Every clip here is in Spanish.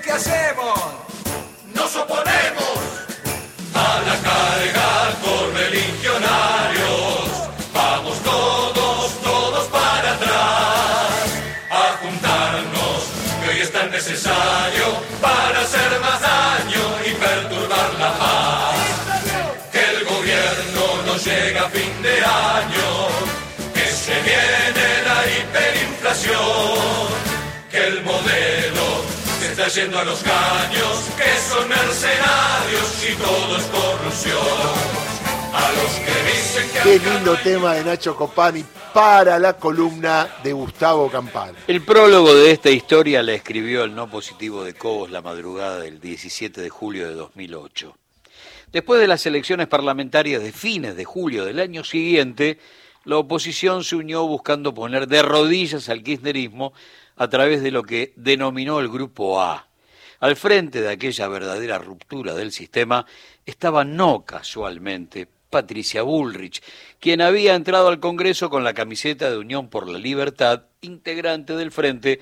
¿qué hacemos? Nos oponemos a la carga correligionarios. Vamos todos, todos para atrás. A juntarnos, que hoy es tan necesario modelo se está yendo a los caños, que son mercenarios y todo es corrupción. A los que dicen que Qué lindo tema de Nacho Copani para la columna de Gustavo Campana. El prólogo de esta historia la escribió el no positivo de Cobos la madrugada del 17 de julio de 2008. Después de las elecciones parlamentarias de fines de julio del año siguiente, la oposición se unió buscando poner de rodillas al kirchnerismo a través de lo que denominó el Grupo A. Al frente de aquella verdadera ruptura del sistema estaba no casualmente Patricia Bullrich, quien había entrado al Congreso con la camiseta de Unión por la Libertad, integrante del Frente,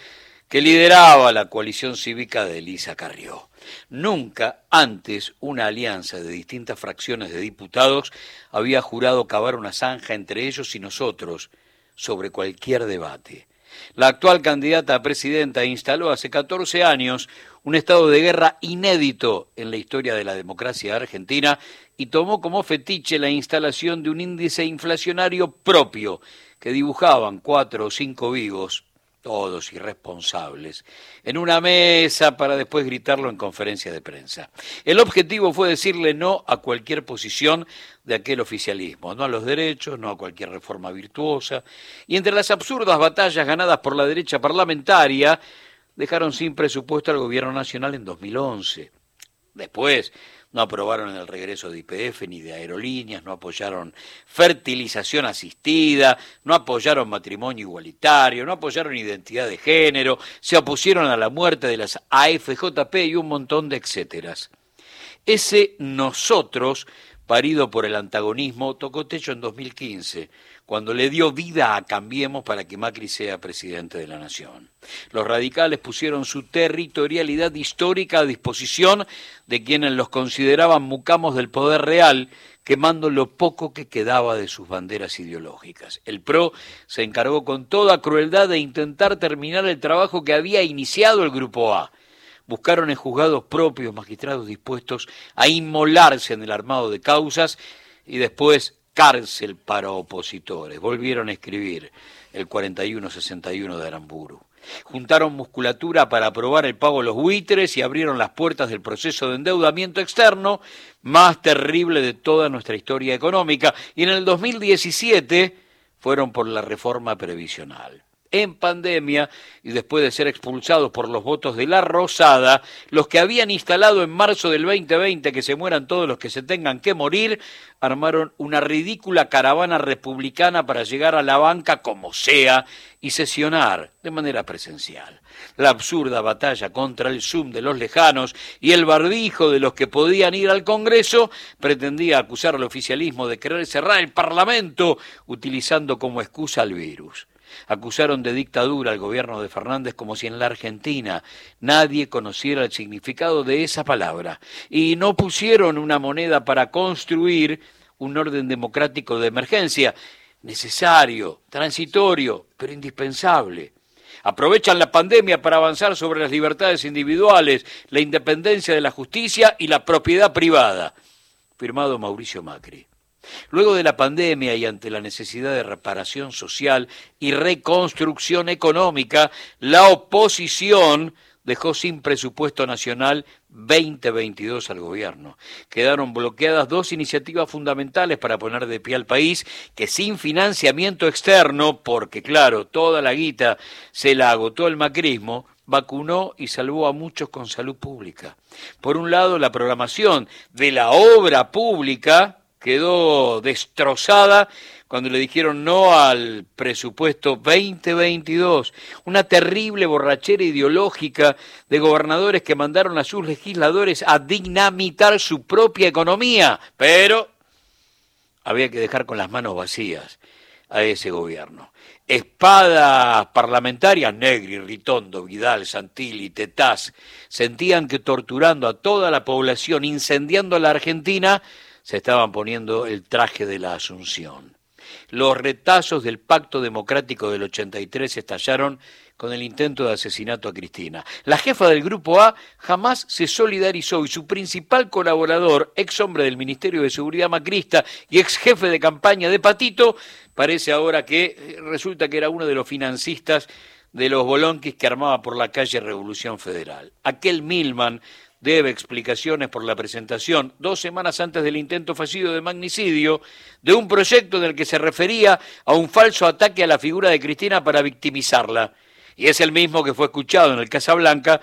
que lideraba la coalición cívica de Elisa Carrió. Nunca antes una alianza de distintas fracciones de diputados había jurado cavar una zanja entre ellos y nosotros sobre cualquier debate. La actual candidata a presidenta instaló hace 14 años un estado de guerra inédito en la historia de la democracia argentina y tomó como fetiche la instalación de un índice inflacionario propio que dibujaban cuatro o cinco vivos, todos irresponsables, en una mesa para después gritarlo en conferencia de prensa. El objetivo fue decirle no a cualquier posición de aquel oficialismo, no a los derechos, no a cualquier reforma virtuosa, y entre las absurdas batallas ganadas por la derecha parlamentaria, dejaron sin presupuesto al gobierno nacional en 2011. Después no aprobaron el regreso de IPF ni de aerolíneas, no apoyaron fertilización asistida, no apoyaron matrimonio igualitario, no apoyaron identidad de género, se opusieron a la muerte de las AFJP y un montón de etcéteras. Ese nosotros, parido por el antagonismo, tocó techo en 2015, cuando le dio vida a Cambiemos para que Macri sea presidente de la Nación. Los radicales pusieron su territorialidad histórica a disposición de quienes los consideraban mucamos del poder real, quemando lo poco que quedaba de sus banderas ideológicas. El PRO se encargó con toda crueldad de intentar terminar el trabajo que había iniciado el Grupo A buscaron en juzgados propios magistrados dispuestos a inmolarse en el armado de causas y después cárcel para opositores. Volvieron a escribir el 4161 de Aramburu. Juntaron musculatura para aprobar el pago de los buitres y abrieron las puertas del proceso de endeudamiento externo más terrible de toda nuestra historia económica. Y en el 2017 fueron por la reforma previsional en pandemia y después de ser expulsados por los votos de la Rosada, los que habían instalado en marzo del 2020 que se mueran todos los que se tengan que morir, armaron una ridícula caravana republicana para llegar a la banca como sea y sesionar de manera presencial. La absurda batalla contra el Zoom de los lejanos y el barbijo de los que podían ir al Congreso pretendía acusar al oficialismo de querer cerrar el Parlamento utilizando como excusa al virus. Acusaron de dictadura al gobierno de Fernández como si en la Argentina nadie conociera el significado de esa palabra y no pusieron una moneda para construir un orden democrático de emergencia, necesario, transitorio, pero indispensable. Aprovechan la pandemia para avanzar sobre las libertades individuales, la independencia de la justicia y la propiedad privada. Firmado Mauricio Macri. Luego de la pandemia y ante la necesidad de reparación social y reconstrucción económica, la oposición dejó sin presupuesto nacional 2022 al gobierno. Quedaron bloqueadas dos iniciativas fundamentales para poner de pie al país que sin financiamiento externo, porque claro, toda la guita se la agotó el macrismo, vacunó y salvó a muchos con salud pública. Por un lado, la programación de la obra pública quedó destrozada cuando le dijeron no al presupuesto 2022, una terrible borrachera ideológica de gobernadores que mandaron a sus legisladores a dinamitar su propia economía, pero había que dejar con las manos vacías a ese gobierno. Espadas parlamentarias, Negri, Ritondo, Vidal, Santilli, Tetaz, sentían que torturando a toda la población, incendiando a la Argentina, se estaban poniendo el traje de la Asunción. Los retazos del Pacto Democrático del 83 estallaron con el intento de asesinato a Cristina. La jefa del Grupo A jamás se solidarizó y su principal colaborador, ex hombre del Ministerio de Seguridad Macrista y ex jefe de campaña de Patito, parece ahora que eh, resulta que era uno de los financistas de los bolonquis que armaba por la calle Revolución Federal. Aquel Milman debe explicaciones por la presentación, dos semanas antes del intento fallido de magnicidio, de un proyecto en el que se refería a un falso ataque a la figura de Cristina para victimizarla. Y es el mismo que fue escuchado en el Casablanca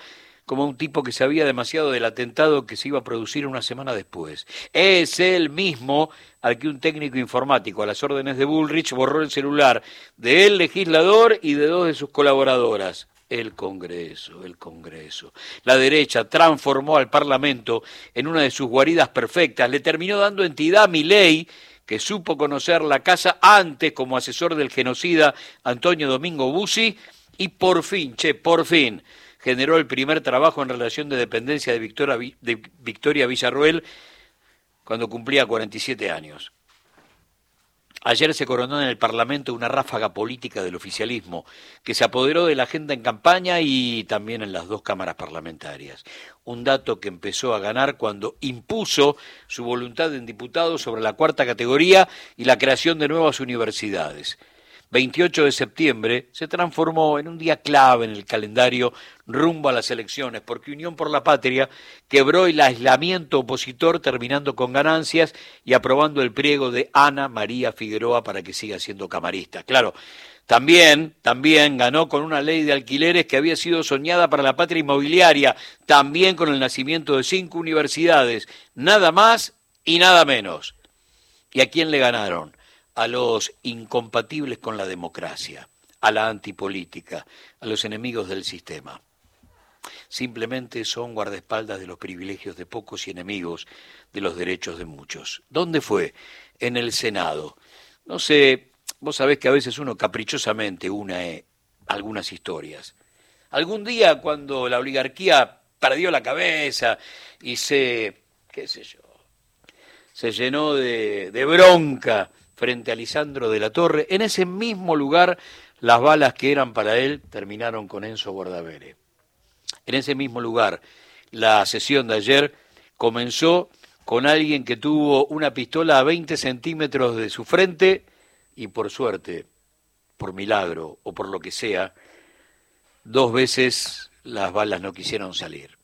como un tipo que sabía demasiado del atentado que se iba a producir una semana después. Es el mismo al que un técnico informático a las órdenes de Bullrich borró el celular del legislador y de dos de sus colaboradoras. El Congreso, el Congreso. La derecha transformó al Parlamento en una de sus guaridas perfectas, le terminó dando entidad a mi ley, que supo conocer la casa antes como asesor del genocida Antonio Domingo Bussi, y por fin, che, por fin, generó el primer trabajo en relación de dependencia de Victoria, de Victoria Villarruel cuando cumplía 47 años. Ayer se coronó en el Parlamento una ráfaga política del oficialismo que se apoderó de la agenda en campaña y también en las dos cámaras parlamentarias. Un dato que empezó a ganar cuando impuso su voluntad en diputados sobre la cuarta categoría y la creación de nuevas universidades. 28 de septiembre se transformó en un día clave en el calendario rumbo a las elecciones, porque Unión por la Patria quebró el aislamiento opositor terminando con ganancias y aprobando el pliego de Ana María Figueroa para que siga siendo camarista. Claro, también, también ganó con una ley de alquileres que había sido soñada para la patria inmobiliaria, también con el nacimiento de cinco universidades, nada más y nada menos. ¿Y a quién le ganaron? A los incompatibles con la democracia, a la antipolítica, a los enemigos del sistema. Simplemente son guardaespaldas de los privilegios de pocos y enemigos de los derechos de muchos. ¿Dónde fue? En el Senado. No sé, vos sabés que a veces uno caprichosamente une algunas historias. Algún día cuando la oligarquía perdió la cabeza y se, qué sé yo, se llenó de, de bronca frente a Lisandro de la Torre. En ese mismo lugar, las balas que eran para él terminaron con Enzo Bordavere. En ese mismo lugar, la sesión de ayer comenzó con alguien que tuvo una pistola a 20 centímetros de su frente y por suerte, por milagro o por lo que sea, dos veces las balas no quisieron salir.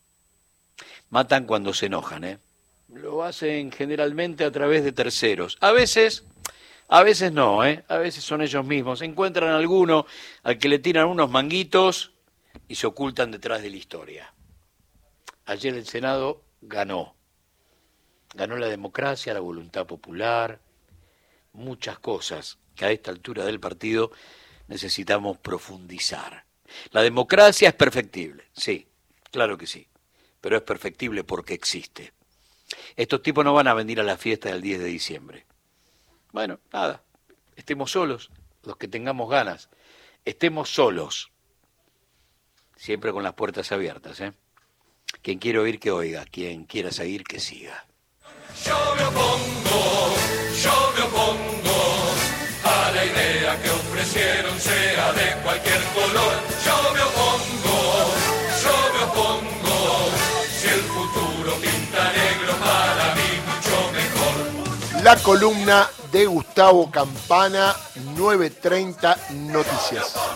Matan cuando se enojan, ¿eh? Lo hacen generalmente a través de terceros. A veces a veces no, ¿eh? a veces son ellos mismos. Encuentran alguno al que le tiran unos manguitos y se ocultan detrás de la historia. Ayer el Senado ganó. Ganó la democracia, la voluntad popular, muchas cosas que a esta altura del partido necesitamos profundizar. La democracia es perfectible, sí, claro que sí, pero es perfectible porque existe. Estos tipos no van a venir a la fiesta del 10 de diciembre. Bueno, nada, estemos solos, los que tengamos ganas, estemos solos, siempre con las puertas abiertas. ¿eh? Quien quiera oír, que oiga, quien quiera seguir, que siga. Yo me opongo, yo me opongo a la idea que ofrecieron, sea de cualquier color. Yo me opongo, La columna de Gustavo Campana, 9.30 Noticias.